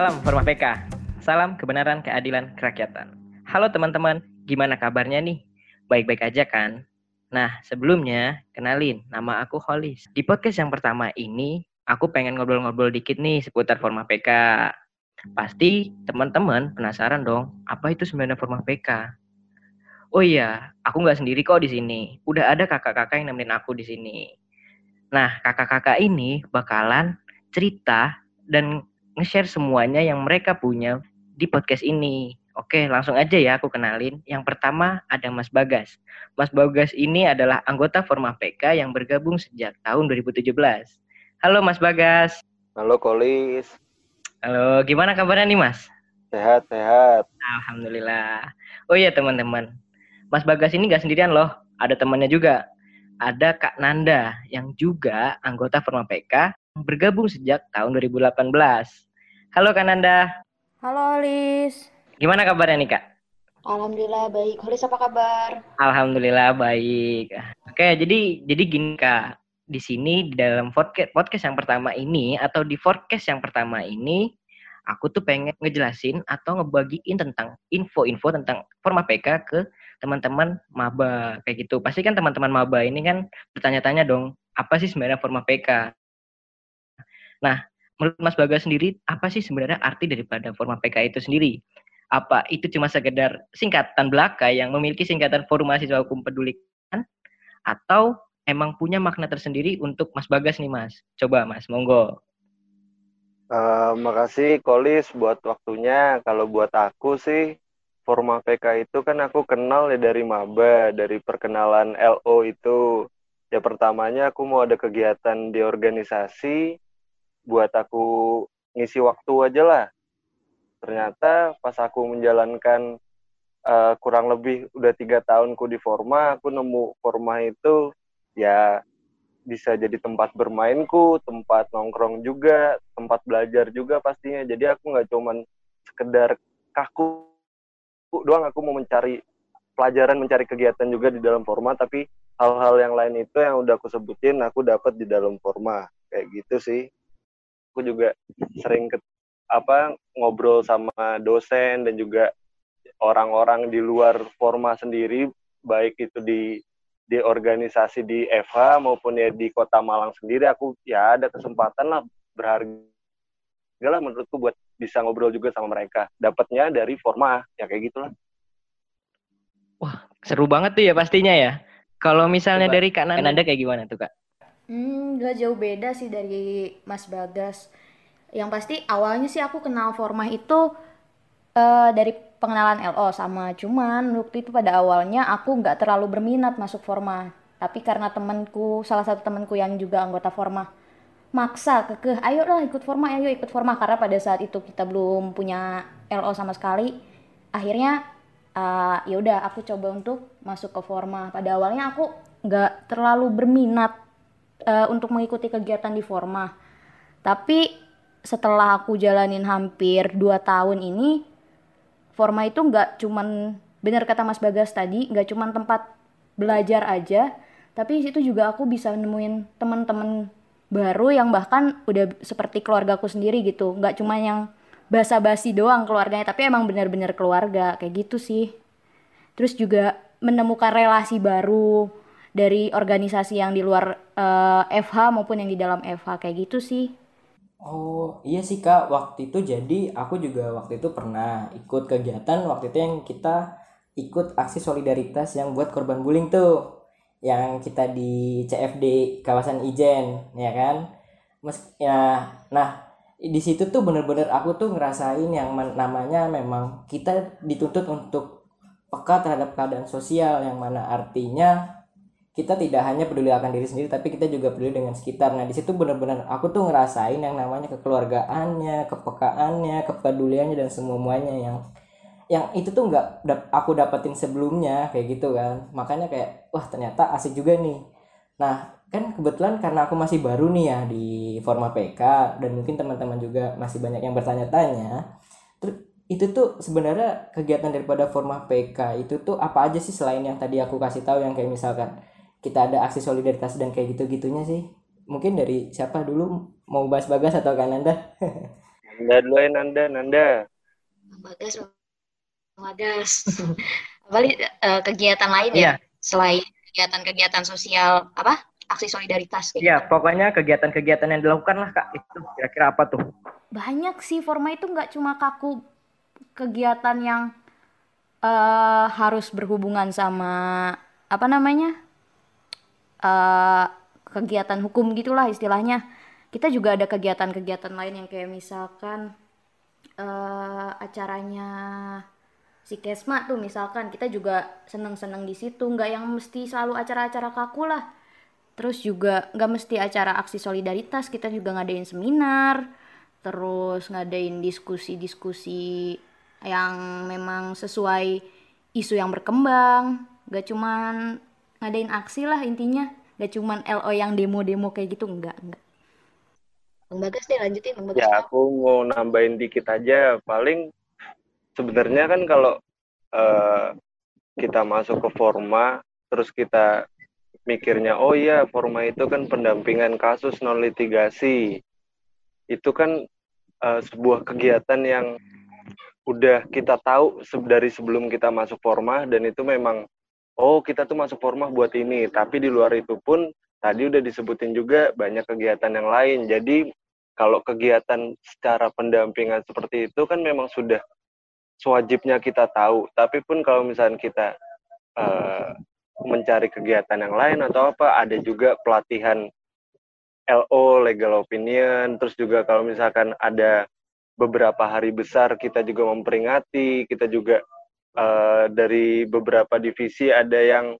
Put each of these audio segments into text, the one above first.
Salam Forma PK. Salam kebenaran, keadilan, kerakyatan. Halo teman-teman, gimana kabarnya nih? Baik-baik aja kan? Nah, sebelumnya, kenalin, nama aku Holis. Di podcast yang pertama ini, aku pengen ngobrol-ngobrol dikit nih seputar Forma PK. Pasti teman-teman penasaran dong, apa itu sebenarnya Forma PK? Oh iya, aku nggak sendiri kok di sini. Udah ada kakak-kakak yang nemenin aku di sini. Nah, kakak-kakak ini bakalan cerita dan nge-share semuanya yang mereka punya di podcast ini. Oke, langsung aja ya aku kenalin. Yang pertama ada Mas Bagas. Mas Bagas ini adalah anggota Forma PK yang bergabung sejak tahun 2017. Halo Mas Bagas. Halo Kolis. Halo, gimana kabarnya nih Mas? Sehat, sehat. Alhamdulillah. Oh iya teman-teman, Mas Bagas ini gak sendirian loh, ada temannya juga. Ada Kak Nanda yang juga anggota Forma PK bergabung sejak tahun 2018. Halo Kak Nanda. Halo Alis. Gimana kabarnya nih Kak? Alhamdulillah baik. Holis apa kabar? Alhamdulillah baik. Oke, jadi jadi gini Kak. Di sini di dalam podcast podcast yang pertama ini atau di podcast yang pertama ini aku tuh pengen ngejelasin atau ngebagiin tentang info-info tentang forma PK ke teman-teman maba kayak gitu. Pasti kan teman-teman maba ini kan bertanya-tanya dong, apa sih sebenarnya forma PK? Nah, menurut Mas Bagas sendiri, apa sih sebenarnya arti daripada forma PK itu sendiri? Apa itu cuma sekedar singkatan belaka yang memiliki singkatan Forum Mahasiswa Hukum Peduli atau emang punya makna tersendiri untuk Mas Bagas nih Mas? Coba Mas, monggo. Uh, makasih Kolis buat waktunya. Kalau buat aku sih, Forma PK itu kan aku kenal ya dari maba, dari perkenalan LO itu. Ya pertamanya aku mau ada kegiatan di organisasi, buat aku ngisi waktu aja lah. Ternyata pas aku menjalankan uh, kurang lebih udah tiga tahunku di Forma, aku nemu Forma itu ya bisa jadi tempat bermainku, tempat nongkrong juga, tempat belajar juga pastinya. Jadi aku nggak cuman sekedar kaku doang aku mau mencari pelajaran, mencari kegiatan juga di dalam forma, tapi hal-hal yang lain itu yang udah aku sebutin aku dapat di dalam forma kayak gitu sih. Aku juga sering ke, apa ngobrol sama dosen dan juga orang-orang di luar forma sendiri, baik itu di di organisasi di FH maupun ya di Kota Malang sendiri. Aku ya ada kesempatan lah berharga lah menurutku buat bisa ngobrol juga sama mereka. Dapatnya dari forma ya kayak gitulah. Wah seru banget tuh ya pastinya ya. Kalau misalnya Coba. dari Kak Nanda kayak gimana tuh Kak hmm gak jauh beda sih dari Mas Bagas. Yang pasti awalnya sih aku kenal forma itu uh, dari pengenalan LO sama cuman waktu itu pada awalnya aku nggak terlalu berminat masuk forma. Tapi karena temanku salah satu temanku yang juga anggota forma maksa kekeh ayo lah ikut forma ayo ikut forma. Karena pada saat itu kita belum punya LO sama sekali akhirnya uh, ya aku coba untuk masuk ke forma. Pada awalnya aku nggak terlalu berminat uh, untuk mengikuti kegiatan di forma tapi setelah aku jalanin hampir 2 tahun ini Forma itu nggak cuman benar kata Mas Bagas tadi, nggak cuman tempat belajar aja, tapi di situ juga aku bisa nemuin teman-teman baru yang bahkan udah seperti keluargaku sendiri gitu, nggak cuma yang basa-basi doang keluarganya, tapi emang benar-benar keluarga kayak gitu sih. Terus juga menemukan relasi baru dari organisasi yang di luar uh, eh, FH maupun yang di dalam FH kayak gitu sih. Oh iya sih kak. Waktu itu jadi aku juga waktu itu pernah ikut kegiatan. Waktu itu yang kita ikut aksi solidaritas yang buat korban bullying tuh yang kita di CFD kawasan Ijen ya kan? Mes ya nah di situ tuh bener-bener aku tuh ngerasain yang namanya memang kita dituntut untuk peka terhadap keadaan sosial yang mana artinya kita tidak hanya peduli akan diri sendiri tapi kita juga peduli dengan sekitar. Nah di situ benar-benar aku tuh ngerasain yang namanya kekeluargaannya kepekaannya kepeduliannya dan semuanya yang yang itu tuh nggak aku dapetin sebelumnya kayak gitu kan. Makanya kayak wah ternyata asik juga nih. Nah kan kebetulan karena aku masih baru nih ya di forma PK dan mungkin teman-teman juga masih banyak yang bertanya-tanya itu tuh sebenarnya kegiatan daripada forma PK itu tuh apa aja sih selain yang tadi aku kasih tahu yang kayak misalkan kita ada aksi solidaritas dan kayak gitu-gitunya sih mungkin dari siapa dulu mau bahas bagas atau kananda Nanda dulu ya Nanda, Nanda. Bagas, Bagas. Balik uh, kegiatan lain ya Iya. selain kegiatan-kegiatan sosial apa aksi solidaritas kayak Iya, gitu. pokoknya kegiatan-kegiatan yang dilakukan lah kak. Itu kira-kira apa tuh? banyak sih forma itu nggak cuma kaku kegiatan yang eh, harus berhubungan sama apa namanya eh kegiatan hukum gitulah istilahnya. Kita juga ada kegiatan-kegiatan lain yang kayak misalkan eh acaranya si Kesma tuh misalkan kita juga seneng-seneng di situ. Nggak yang mesti selalu acara-acara kaku lah. Terus juga nggak mesti acara aksi solidaritas kita juga ngadain seminar. Terus ngadain diskusi-diskusi yang memang sesuai isu yang berkembang. Gak cuman ngadain aksi lah intinya gak cuman LO yang demo-demo kayak gitu enggak enggak Bang Bagas deh lanjutin Bang Bagas. Ya aku mau nambahin dikit aja. Paling sebenarnya kan kalau eh, kita masuk ke forma, terus kita mikirnya, oh iya forma itu kan pendampingan kasus non litigasi. Itu kan eh, sebuah kegiatan yang udah kita tahu dari sebelum kita masuk forma dan itu memang oh kita tuh masuk forma buat ini. Tapi di luar itu pun tadi udah disebutin juga banyak kegiatan yang lain. Jadi kalau kegiatan secara pendampingan seperti itu kan memang sudah sewajibnya kita tahu. Tapi pun kalau misalnya kita eh, mencari kegiatan yang lain atau apa, ada juga pelatihan LO legal opinion. Terus juga kalau misalkan ada beberapa hari besar kita juga memperingati. Kita juga eh, dari beberapa divisi ada yang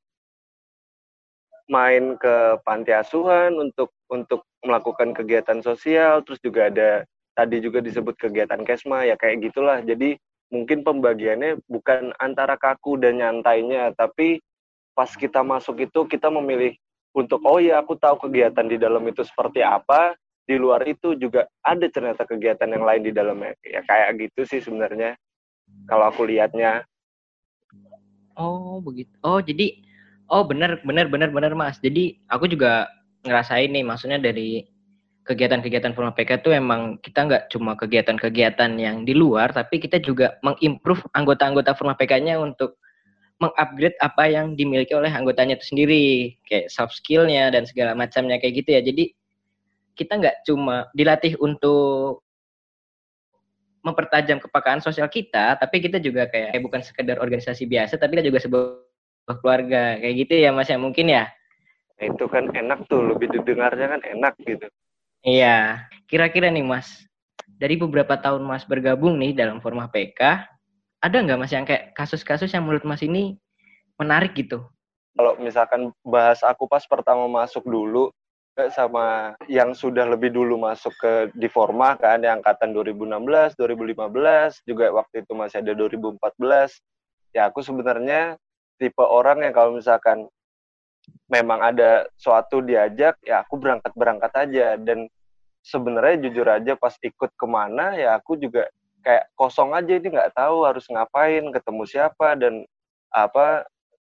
main ke panti asuhan untuk untuk melakukan kegiatan sosial. Terus juga ada tadi juga disebut kegiatan kesma ya kayak gitulah. Jadi mungkin pembagiannya bukan antara kaku dan nyantainya tapi pas kita masuk itu kita memilih untuk oh ya aku tahu kegiatan di dalam itu seperti apa. Di luar itu juga ada ternyata kegiatan yang lain di dalamnya. Ya kayak gitu sih sebenarnya kalau aku lihatnya Oh begitu. Oh jadi, oh benar benar benar benar mas. Jadi aku juga ngerasain nih, maksudnya dari kegiatan-kegiatan Forma PK itu emang kita nggak cuma kegiatan-kegiatan yang di luar, tapi kita juga mengimprove anggota-anggota Forma PK-nya untuk mengupgrade apa yang dimiliki oleh anggotanya itu sendiri, kayak soft skill-nya dan segala macamnya kayak gitu ya. Jadi kita nggak cuma dilatih untuk mempertajam kepekaan sosial kita, tapi kita juga kayak kayak bukan sekedar organisasi biasa, tapi kita juga sebuah keluarga kayak gitu ya mas ya mungkin ya. Nah, itu kan enak tuh lebih didengarnya kan enak gitu Iya, kira-kira nih mas, dari beberapa tahun mas bergabung nih dalam Forma PK, ada nggak mas yang kayak kasus-kasus yang menurut mas ini menarik gitu? kalau misalkan bahas aku pas pertama masuk dulu sama yang sudah lebih dulu masuk ke di Forma kan yang angkatan 2016, 2015 juga waktu itu masih ada 2014 ya aku sebenarnya tipe orang yang kalau misalkan memang ada suatu diajak ya aku berangkat berangkat aja. Dan sebenarnya jujur aja pas ikut ke mana ya aku juga kayak kosong aja ini nggak tahu harus ngapain ketemu siapa dan apa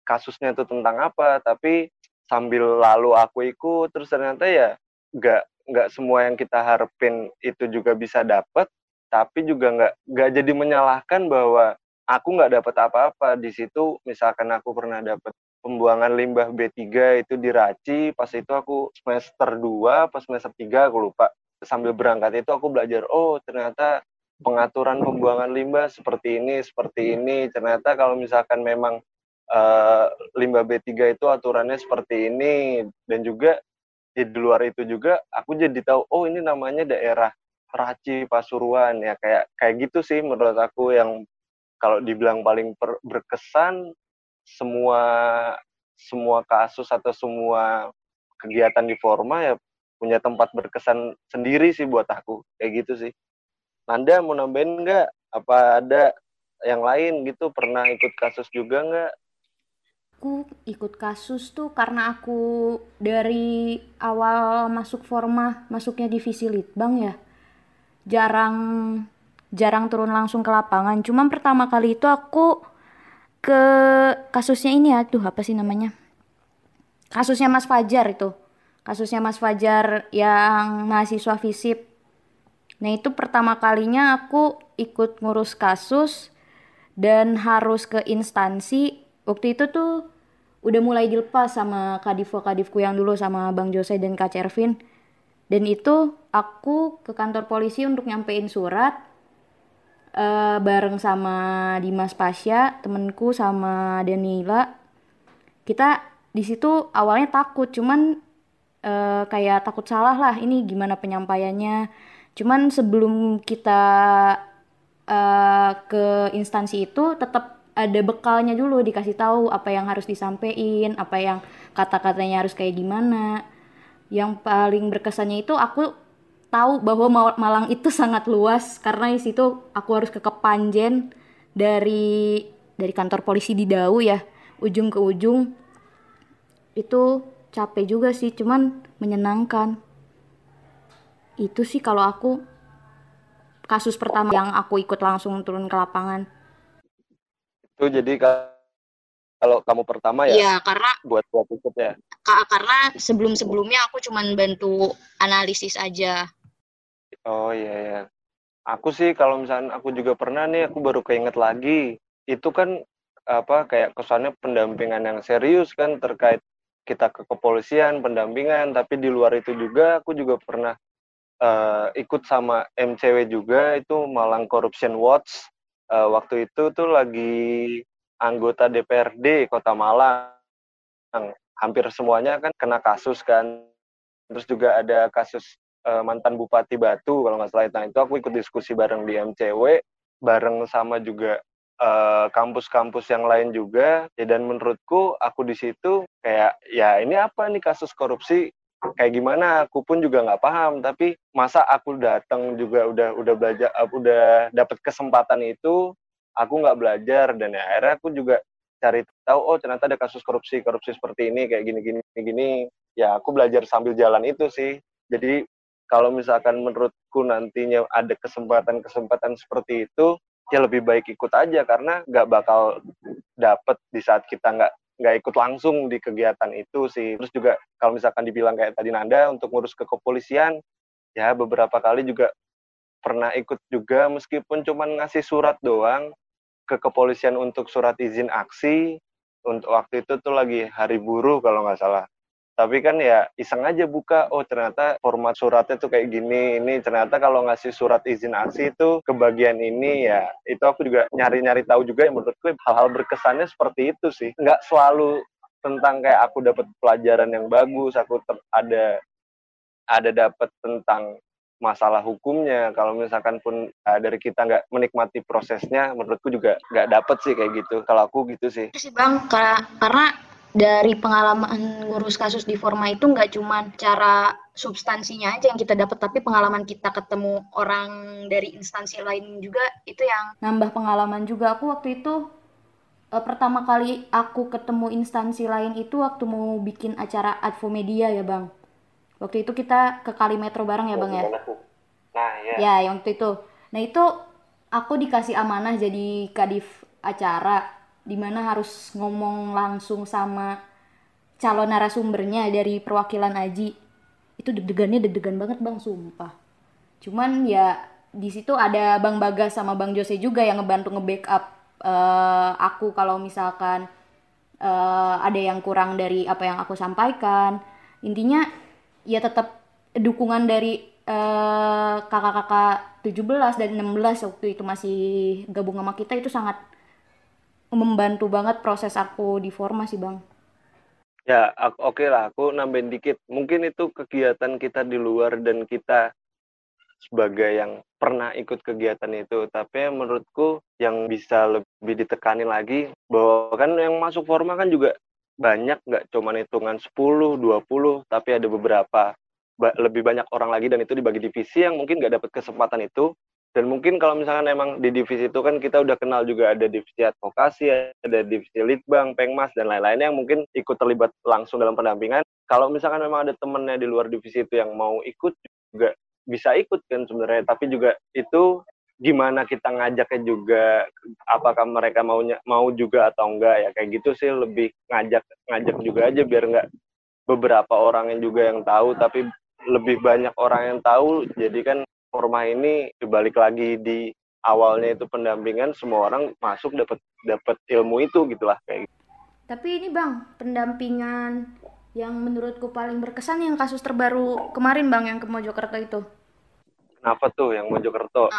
kasusnya itu tentang apa. Tapi sambil lalu aku ikut terus ternyata ya nggak nggak semua yang kita harapin itu juga bisa dapat tapi juga nggak nggak jadi menyalahkan bahwa aku nggak dapat apa-apa. Di situ misalkan aku pernah dapat pembuangan limbah B3 itu di Raci pas itu aku semester 2 pas semester 3 aku lupa. Sambil berangkat itu aku belajar oh ternyata pengaturan pembuangan limbah seperti ini seperti ini. Ternyata kalau misalkan memang uh, limbah B3 itu aturannya seperti ini dan juga di luar itu juga aku jadi tahu oh ini namanya daerah Raci Pasuruan ya kayak kayak gitu sih menurut aku yang kalau dibilang paling per, berkesan semua semua kasus atau semua kegiatan di Forma ya punya tempat berkesan sendiri sih buat aku kayak gitu sih. Nanda mau nambahin nggak? Apa ada yang lain gitu pernah ikut kasus juga nggak? Aku ikut kasus tuh karena aku dari awal masuk forma masuknya divisi litbang ya. Jarang jarang turun langsung ke lapangan. Cuman pertama kali itu aku ke kasusnya ini ya tuh apa sih namanya? Kasusnya Mas Fajar itu. Kasusnya Mas Fajar yang mahasiswa FISIP. Nah itu pertama kalinya aku ikut ngurus kasus dan harus ke instansi. Waktu itu tuh udah mulai dilepas sama kadifo kadifku yang dulu sama Bang Jose dan Kak Cervin. Dan itu aku ke kantor polisi untuk nyampein surat uh, bareng sama Dimas Pasya, temenku sama Danila. Kita di situ awalnya takut, cuman uh, kayak takut salah lah. Ini gimana penyampaiannya? Cuman sebelum kita uh, ke instansi itu tetap ada bekalnya dulu dikasih tahu apa yang harus disampaikan, apa yang kata-katanya harus kayak gimana. Yang paling berkesannya itu aku tahu bahwa Malang itu sangat luas karena di situ aku harus ke Kepanjen dari dari kantor polisi di Dau ya, ujung ke ujung. Itu capek juga sih, cuman menyenangkan itu sih kalau aku kasus pertama yang aku ikut langsung turun ke lapangan itu jadi kalau kamu pertama ya iya karena buat buat ikut ya? Karena sebelum sebelumnya aku cuman bantu analisis aja. Oh iya ya aku sih kalau misalnya aku juga pernah nih aku baru keinget lagi itu kan apa kayak kesannya pendampingan yang serius kan terkait kita ke kepolisian pendampingan tapi di luar itu juga aku juga pernah uh, ikut sama MCW juga itu Malang Corruption Watch. Uh, waktu itu tuh lagi anggota DPRD Kota Malang. Hampir semuanya kan kena kasus kan. Terus juga ada kasus uh, mantan Bupati Batu kalau nggak salah. Nah itu aku ikut diskusi bareng di MCW, bareng sama juga kampus-kampus uh, yang lain juga. Ya, dan menurutku aku di situ kayak ya ini apa nih kasus korupsi kayak gimana aku pun juga nggak paham. Tapi masa aku datang juga udah udah belajar udah dapat kesempatan itu aku nggak belajar. Dan ya, akhirnya aku juga cari tahu oh ternyata ada kasus korupsi korupsi seperti ini kayak gini gini gini ya aku belajar sambil jalan itu sih. Jadi kalau misalkan menurutku nantinya ada kesempatan kesempatan seperti itu ya lebih baik ikut aja. Karena nggak bakal dapet di saat kita nggak nggak ikut langsung di kegiatan itu sih. Terus juga kalau misalkan dibilang kayak tadi Nanda untuk ngurus ke kepolisian, ya beberapa kali juga pernah ikut juga meskipun cuma ngasih surat doang ke kepolisian untuk surat izin aksi. Untuk waktu itu tuh lagi hari buruh kalau nggak salah tapi kan ya iseng aja buka oh ternyata format suratnya tuh kayak gini ini ternyata kalau ngasih surat izin aksi itu ke bagian ini ya itu aku juga nyari-nyari tahu juga yang menurutku hal-hal berkesannya seperti itu sih. Nggak selalu tentang kayak aku dapat pelajaran yang bagus aku ada ada dapat tentang masalah hukumnya. Kalau misalkan pun uh, dari kita nggak menikmati prosesnya menurutku juga nggak dapet sih kayak gitu. Kalau aku gitu sih. Sih bang karena dari pengalaman ngurus kasus di Forma itu nggak cuma cara substansinya aja yang kita dapat, tapi pengalaman kita ketemu orang dari instansi lain juga itu yang nambah pengalaman juga. Aku waktu itu uh, pertama kali aku ketemu instansi lain itu waktu mau bikin acara Advo Media ya bang. Waktu itu kita ke Kali Metro bareng ya bang ya. Nah ya. Ya yang waktu itu. Nah itu aku dikasih amanah jadi kadif acara di mana harus ngomong langsung sama calon narasumbernya dari perwakilan Aji. Itu deg-degannya deg-degan banget bang sumpah. Cuman ya di situ ada bang Bagas sama bang Jose juga yang ngebantu nge-backup uh, aku kalau misalkan uh, ada yang kurang dari apa yang aku sampaikan. Intinya ya tetap dukungan dari uh, kakak-kakak 17 dan 16 waktu itu masih gabung sama kita itu sangat membantu banget proses aku di formasi bang. Ya oke okay lah aku nambahin dikit. Mungkin itu kegiatan kita di luar dan kita sebagai yang pernah ikut kegiatan itu. Tapi menurutku yang bisa lebih ditekanin lagi bahwa kan yang masuk forma kan juga banyak nggak cuma hitungan 10, 20 tapi ada beberapa. Lebih banyak orang lagi dan itu dibagi divisi yang mungkin nggak dapat kesempatan itu dan mungkin kalau misalkan emang di divisi itu kan kita udah kenal juga ada divisi advokasi, ada divisi litbang, pengmas dan lain-lain yang mungkin ikut terlibat langsung dalam pendampingan. Kalau misalkan memang ada temennya di luar divisi itu yang mau ikut juga bisa ikut kan sebenarnya, tapi juga itu gimana kita ngajaknya juga apakah mereka maunya mau juga atau enggak ya kayak gitu sih. Lebih ngajak ngajak juga aja biar enggak beberapa orang yang juga yang tahu tapi lebih banyak orang yang tahu. Jadi kan forma ini dibalik lagi di awalnya itu pendampingan semua orang masuk dapat dapat ilmu itu gitulah kayak gitu. Tapi ini Bang, pendampingan yang menurutku paling berkesan yang kasus terbaru kemarin Bang yang ke Mojokerto itu. Kenapa tuh yang Mojokerto?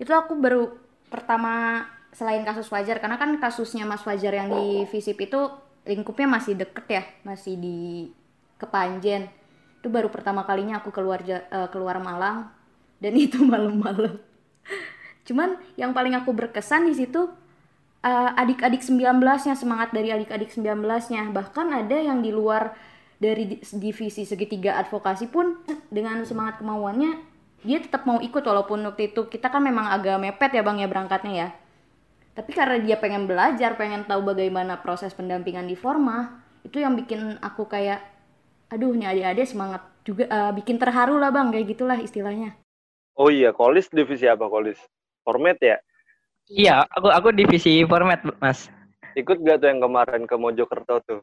Itu aku baru pertama selain kasus Fajar karena kan kasusnya Mas Fajar yang di Visip itu lingkupnya masih deket ya, masih di Kepanjen. Itu baru pertama kalinya aku keluar eh, keluar Malang dan itu malam-malam. Cuman yang paling aku berkesan di situ eh, adik-adik 19-nya, semangat dari adik-adik 19-nya. Bahkan ada yang di luar dari di- divisi segitiga advokasi pun dengan semangat kemauannya dia tetap mau ikut walaupun waktu itu kita kan memang agak mepet ya Bang ya berangkatnya ya. Tapi karena dia pengen belajar, pengen tahu bagaimana proses pendampingan di Forma, itu yang bikin aku kayak aduh nih adik-adik semangat juga eh, bikin terharu lah Bang kayak gitulah istilahnya. Oh iya, Kolis divisi apa Kolis? Format ya? Iya, aku aku divisi format, Mas. Ikut gak tuh yang kemarin ke Mojokerto tuh?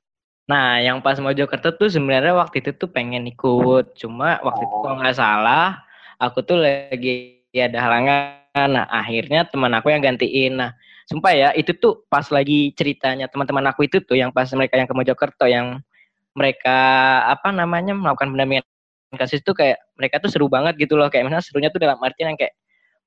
Nah, yang pas Mojokerto tuh sebenarnya waktu itu tuh pengen ikut, cuma waktu itu kalau nggak salah aku tuh lagi ada halangan. Nah, akhirnya teman aku yang gantiin. Nah, sumpah ya, itu tuh pas lagi ceritanya teman-teman aku itu tuh yang pas mereka yang ke Mojokerto yang mereka apa namanya melakukan pendampingan kasus tuh kayak mereka tuh seru banget gitu loh. Kayak misalnya serunya tuh dalam artian yang kayak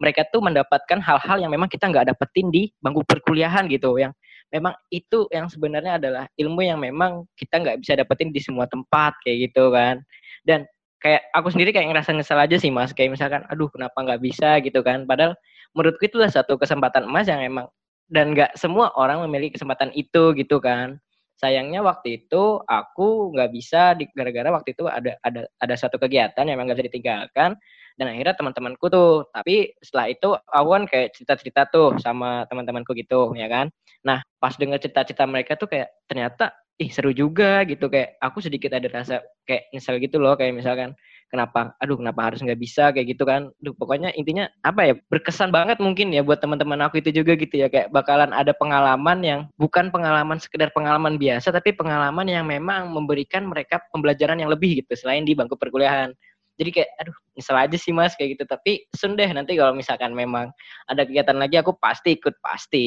mereka tuh mendapatkan hal-hal yang memang kita nggak dapetin di bangku perkuliahan gitu. Yang memang itu yang sebenarnya adalah ilmu yang memang kita nggak bisa dapetin di semua tempat kayak gitu kan. Dan kayak aku sendiri kayak ngerasa nyesel aja sih mas. Kayak misalkan aduh kenapa nggak bisa? gitu kan. Padahal menurutku itu adalah satu kesempatan emas yang emang dan nggak semua orang memiliki kesempatan itu gitu kan sayangnya waktu itu aku nggak bisa gara-gara waktu itu ada ada ada satu kegiatan yang nggak bisa ditinggalkan. Dan akhirnya teman-temanku tuh tapi setelah itu aku kan kayak cerita-cerita tuh sama teman-temanku gitu ya kan. Nah pas denger cerita-cerita mereka tuh kayak ternyata ih seru juga gitu. Kayak aku sedikit ada rasa kayak nyesel gitu loh kayak misalkan kenapa aduh kenapa harus nggak bisa kayak gitu kan. Duh, pokoknya intinya apa ya berkesan banget mungkin ya buat teman-teman aku itu juga gitu ya. Kayak bakalan ada pengalaman yang bukan pengalaman sekedar pengalaman biasa tapi pengalaman yang memang memberikan mereka pembelajaran yang lebih gitu selain di bangku perkuliahan. Jadi kayak aduh nyesel aja sih mas kayak gitu. Tapi sun deh nanti kalau misalkan memang ada kegiatan lagi aku pasti ikut pasti.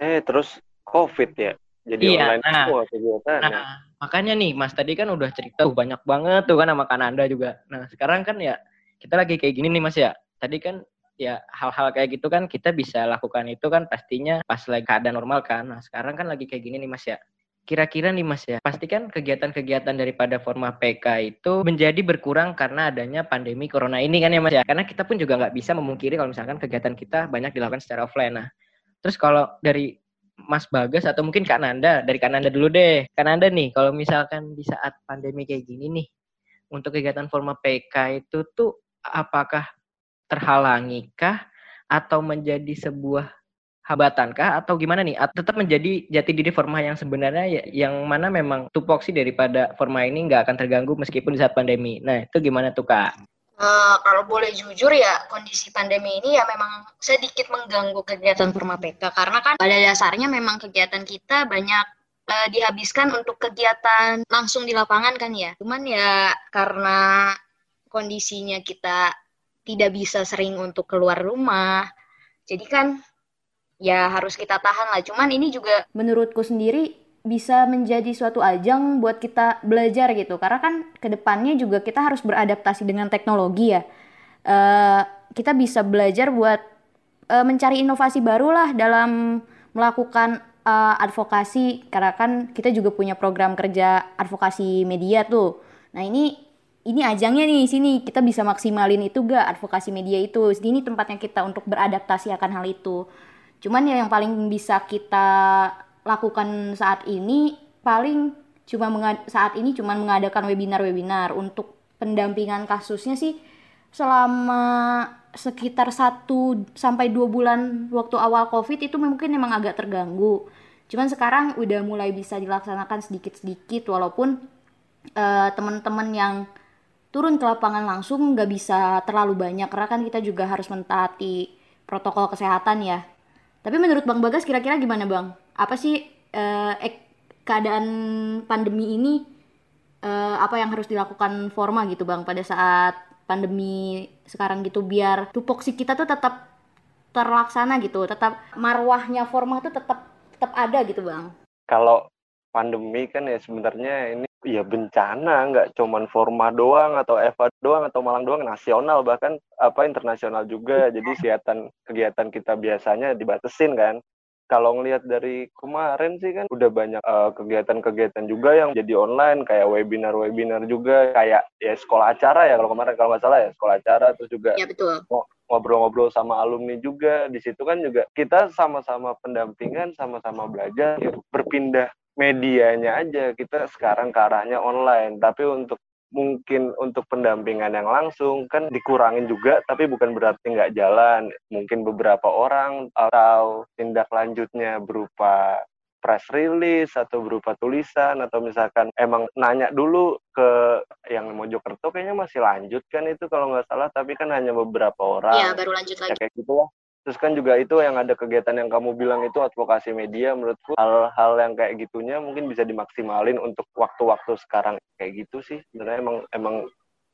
Eh, terus COVID ya? Jadi Iya, online nah. semua. Nah, makanya nih Mas tadi kan udah cerita uh, banyak banget tuh kan sama Kananda juga. Nah, sekarang kan ya kita lagi kayak gini nih Mas ya. Tadi kan ya hal-hal kayak gitu kan kita bisa lakukan itu kan pastinya pas lagi keadaan normal kan. Nah, sekarang kan lagi kayak gini nih Mas ya. Kira-kira nih Mas ya, pastikan kegiatan-kegiatan daripada Forma PK itu menjadi berkurang karena adanya pandemi corona ini kan ya Mas ya. Karena kita pun juga nggak bisa memungkiri kalau misalkan kegiatan kita banyak dilakukan secara offline. Nah, terus kalau dari Mas Bagas atau mungkin Kak Nanda dari Kak Nanda dulu deh. Kak Nanda nih, kalau misalkan di saat pandemi kayak gini nih, untuk kegiatan forma PK itu tuh apakah terhalangi kah atau menjadi sebuah hambatan kah atau gimana nih? At- Tetap menjadi jati diri forma yang sebenarnya ya- yang mana memang tupoksi daripada forma ini nggak akan terganggu meskipun di saat pandemi. Nah itu gimana tuh Kak? Eh, kalau boleh jujur ya kondisi pandemi ini ya memang sedikit mengganggu kegiatan Forma PK karena kan pada dasarnya memang kegiatan kita banyak eh, dihabiskan untuk kegiatan langsung di lapangan kan ya. Cuman ya karena kondisinya kita tidak bisa sering untuk keluar rumah. Jadi kan ya harus kita tahan lah. Cuman ini juga menurutku sendiri bisa menjadi suatu ajang buat kita belajar gitu. Karena kan ke depannya juga kita harus beradaptasi dengan teknologi ya. Eh, kita bisa belajar buat eh, mencari inovasi baru lah dalam melakukan eh, advokasi. Karena kan kita juga punya program kerja advokasi media tuh. Nah ini ini ajangnya nih sini. Kita bisa maksimalin itu gak advokasi media itu? Sini tempatnya kita untuk beradaptasi akan hal itu. Cuman ya yang paling bisa kita lakukan saat ini paling cuma saat ini cuma mengadakan webinar-webinar untuk pendampingan kasusnya sih selama sekitar 1 sampai 2 bulan waktu awal Covid itu mungkin emang agak terganggu. Cuman sekarang udah mulai bisa dilaksanakan sedikit-sedikit walaupun eh, teman-teman yang turun ke lapangan langsung nggak bisa terlalu banyak karena kan kita juga harus mentaati protokol kesehatan ya. Tapi menurut Bang Bagas kira-kira gimana Bang? Apa sih eh, ek- keadaan pandemi ini eh, apa yang harus dilakukan Forma gitu Bang pada saat pandemi sekarang gitu biar tupoksi kita tuh tetap terlaksana gitu tetap marwahnya forma tuh tetap tetap ada gitu bang kalau pandemi kan ya sebenarnya ini ya bencana nggak cuman forma doang atau Eva doang atau Malang doang nasional bahkan apa internasional juga. Jadi kegiatan kegiatan kita biasanya dibatesin kan. Kalau ngelihat dari kemarin sih kan udah banyak eh, kegiatan-kegiatan juga yang jadi online kayak webinar-webinar juga kayak ya sekolah acara ya kalau kemarin kalau nggak salah ya sekolah acara terus juga ya betul. ngobrol-ngobrol sama alumni juga. Di situ kan juga kita sama-sama pendampingan sama-sama belajar ya berpindah medianya aja kita sekarang ke arahnya online. Tapi untuk mungkin untuk pendampingan yang langsung kan dikurangin juga tapi bukan berarti nggak jalan. Mungkin beberapa orang atau tindak lanjutnya berupa press release atau berupa tulisan atau misalkan emang nanya dulu ke yang Mojokerto kayaknya masih lanjut kan itu kalau nggak salah tapi kan hanya beberapa orang. Ya baru lanjut lagi. ya, kayak gitu lah Terus kan juga itu yang ada kegiatan yang kamu bilang itu advokasi media menurutku hal-hal yang kayak gitunya mungkin bisa dimaksimalin untuk waktu-waktu sekarang kayak gitu sih. Sebenarnya emang emang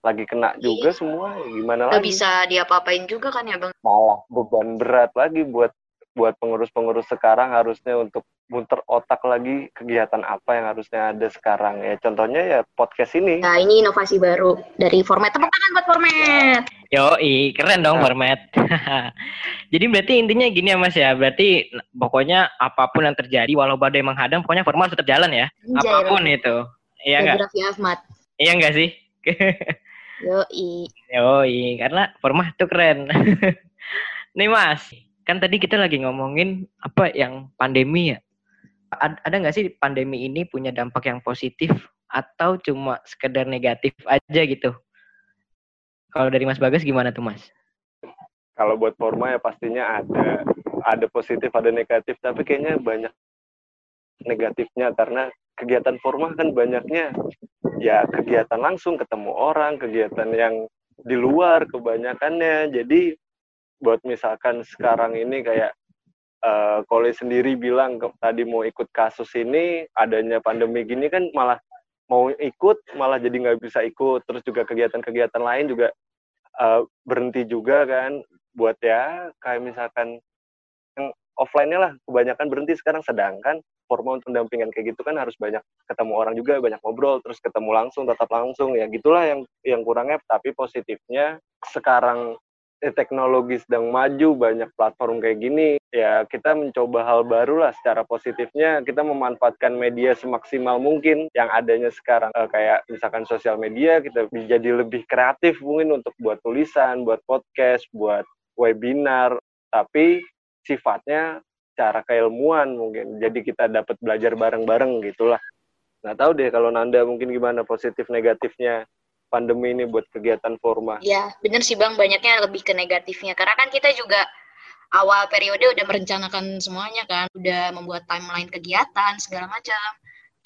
lagi kena juga semua gimana Gak lagi. bisa diapa-apain juga kan ya Bang? Malah beban berat lagi buat buat pengurus-pengurus sekarang harusnya untuk muter otak lagi kegiatan apa yang harusnya ada sekarang. Ya contohnya ya podcast ini. Nah ini inovasi baru dari format. Tepuk tangan buat format. Yo i keren dong nah. format. Jadi berarti intinya gini ya mas ya. Berarti pokoknya apa pun yang terjadi walau badai menghadang pokoknya format tetap jalan ya. Anjay, apa pun ya. itu. Iya enggak Ahmad. Iya enggak sih? Yo i yo i karena format tuh keren. Nih mas kan tadi kita lagi ngomongin apa yang pandemi ya. Ada nggak sih pandemi ini punya dampak yang positif atau cuma sekedar negatif aja gitu? Kalau dari Mas Bagas gimana tuh Mas? Kalau buat forma ya pastinya ada ada positif ada negatif tapi kayaknya banyak negatifnya karena kegiatan forma kan banyaknya ya kegiatan langsung ketemu orang kegiatan yang di luar kebanyakannya jadi buat misalkan sekarang ini kayak uh, Kole sendiri bilang ke, tadi mau ikut kasus ini adanya pandemi gini kan malah mau ikut malah jadi nggak bisa ikut. Terus juga kegiatan-kegiatan lain juga uh, berhenti juga kan. Buat ya kayak misalkan yang offline-nya lah kebanyakan berhenti sekarang. Sedangkan formal pendampingan kayak gitu kan harus banyak ketemu orang juga banyak ngobrol terus ketemu langsung tetap langsung. Ya gitulah yang yang kurangnya tapi positifnya sekarang teknologi sedang maju, banyak platform kayak gini, ya kita mencoba hal baru lah secara positifnya, kita memanfaatkan media semaksimal mungkin yang adanya sekarang, eh, kayak misalkan sosial media, kita jadi lebih kreatif mungkin untuk buat tulisan, buat podcast, buat webinar, tapi sifatnya cara keilmuan mungkin, jadi kita dapat belajar bareng-bareng gitulah. Nggak tahu deh kalau Nanda mungkin gimana positif negatifnya pandemi ini buat kegiatan forma. Iya, bener sih Bang, banyaknya lebih ke negatifnya. Karena kan kita juga awal periode udah merencanakan semuanya kan, udah membuat timeline kegiatan, segala macam.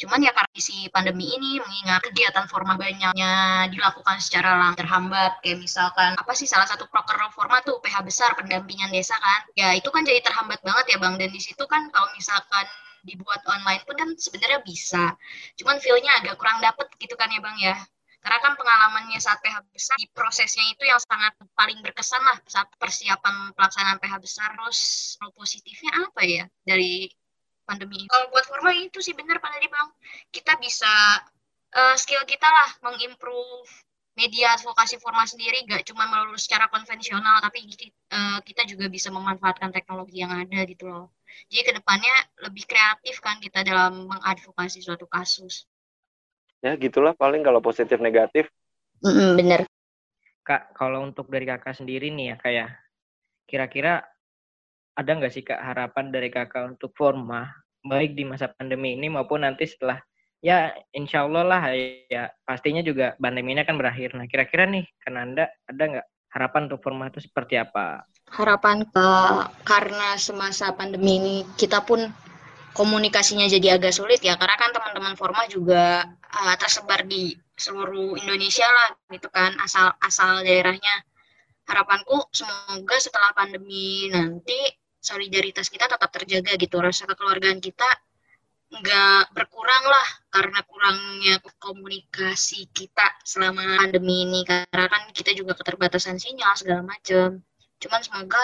Cuman ya karena isi pandemi ini, mengingat kegiatan forma banyaknya dilakukan secara lang terhambat, kayak misalkan, apa sih salah satu proker forma tuh PH besar, pendampingan desa kan, ya itu kan jadi terhambat banget ya Bang, dan di situ kan kalau misalkan dibuat online pun kan sebenarnya bisa. Cuman feel-nya agak kurang dapet gitu kan ya Bang ya. Karena kan pengalamannya saat PH besar di prosesnya itu yang sangat paling berkesan lah saat persiapan pelaksanaan PH besar. Terus positifnya apa ya dari pandemi Kalau buat forma itu sih benar pada Bang. Kita bisa uh, skill kita lah mengimprove media advokasi forma sendiri gak cuma melalui secara konvensional tapi uh, kita juga bisa memanfaatkan teknologi yang ada gitu loh. Jadi ke depannya lebih kreatif kan kita dalam mengadvokasi suatu kasus ya gitulah paling kalau positif negatif. Mm, bener. Kak kalau untuk dari kakak sendiri nih ya kayak ya, kira-kira ada nggak sih kak harapan dari kakak untuk forma baik di masa pandemi ini maupun nanti setelah ya insya Allah lah ya pastinya juga pandeminya kan berakhir. Nah kira-kira nih kan anda ada nggak harapan untuk forma itu seperti apa? Harapan ke karena semasa pandemi ini kita pun komunikasinya jadi agak sulit ya karena kan teman-teman forma juga uh, tersebar di seluruh Indonesia lah gitu kan asal asal daerahnya harapanku semoga setelah pandemi nanti solidaritas kita tetap terjaga gitu rasa kekeluargaan kita nggak berkurang lah karena kurangnya komunikasi kita selama pandemi ini karena kan kita juga keterbatasan sinyal segala macam. Cuman semoga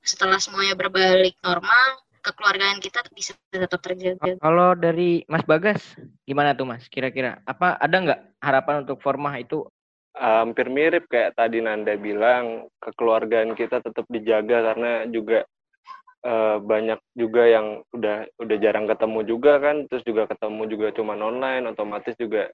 setelah semuanya berbalik normal, kekeluargaan kita bisa tetap terjaga. Kalau dari Mas Bagas, gimana tuh Mas? Kira-kira apa ada nggak harapan untuk Formah itu? Hampir mirip kayak tadi Nanda bilang, kekeluargaan kita tetap dijaga karena juga uh, banyak juga yang udah udah jarang ketemu juga kan, terus juga ketemu juga cuma online, otomatis juga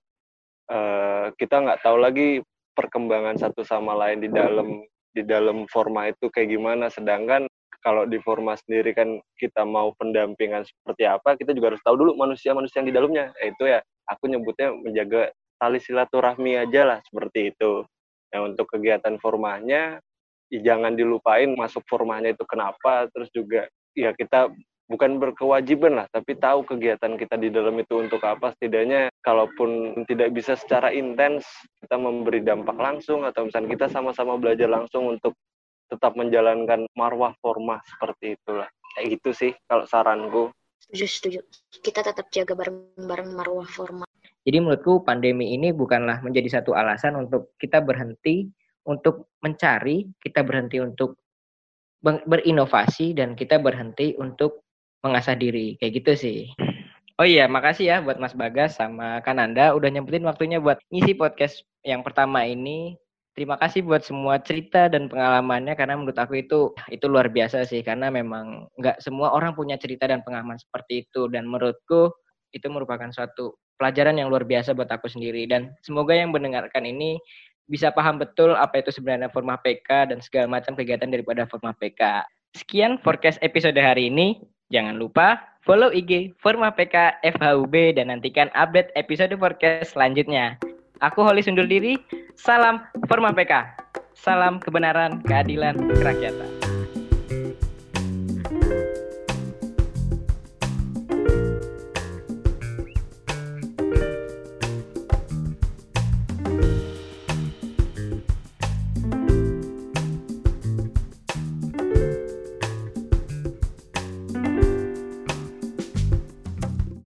uh, kita nggak tahu lagi perkembangan satu sama lain di dalam di dalam forma itu kayak gimana. Sedangkan kalau di forma sendiri kan kita mau pendampingan seperti apa, kita juga harus tahu dulu manusia-manusia yang di dalamnya. Eh, itu ya, aku nyebutnya menjaga tali silaturahmi aja lah seperti itu. Nah untuk kegiatan formanya, ya jangan dilupain masuk formanya itu kenapa, terus juga ya kita bukan berkewajiban lah, tapi tahu kegiatan kita di dalam itu untuk apa. Setidaknya kalaupun tidak bisa secara intens, kita memberi dampak langsung atau misalnya kita sama-sama belajar langsung untuk tetap menjalankan marwah formah seperti itulah. Kayak gitu sih kalau saranku. Setuju, setuju. Kita tetap jaga bareng-bareng marwah formah. Jadi menurutku pandemi ini bukanlah menjadi satu alasan untuk kita berhenti untuk mencari, kita berhenti untuk berinovasi dan kita berhenti untuk mengasah diri. Kayak gitu sih. Oh iya, makasih ya buat Mas Bagas sama Kananda udah nyempetin waktunya buat ngisi podcast yang pertama ini terima kasih buat semua cerita dan pengalamannya karena menurut aku itu itu luar biasa sih karena memang nggak semua orang punya cerita dan pengalaman seperti itu dan menurutku itu merupakan suatu pelajaran yang luar biasa buat aku sendiri dan semoga yang mendengarkan ini bisa paham betul apa itu sebenarnya forma PK dan segala macam kegiatan daripada forma PK. Sekian forecast episode hari ini. Jangan lupa follow IG Forma PK FHUB dan nantikan update episode forecast selanjutnya. Aku Holly undur diri. Salam Forma PK. Salam kebenaran, keadilan, kerakyatan.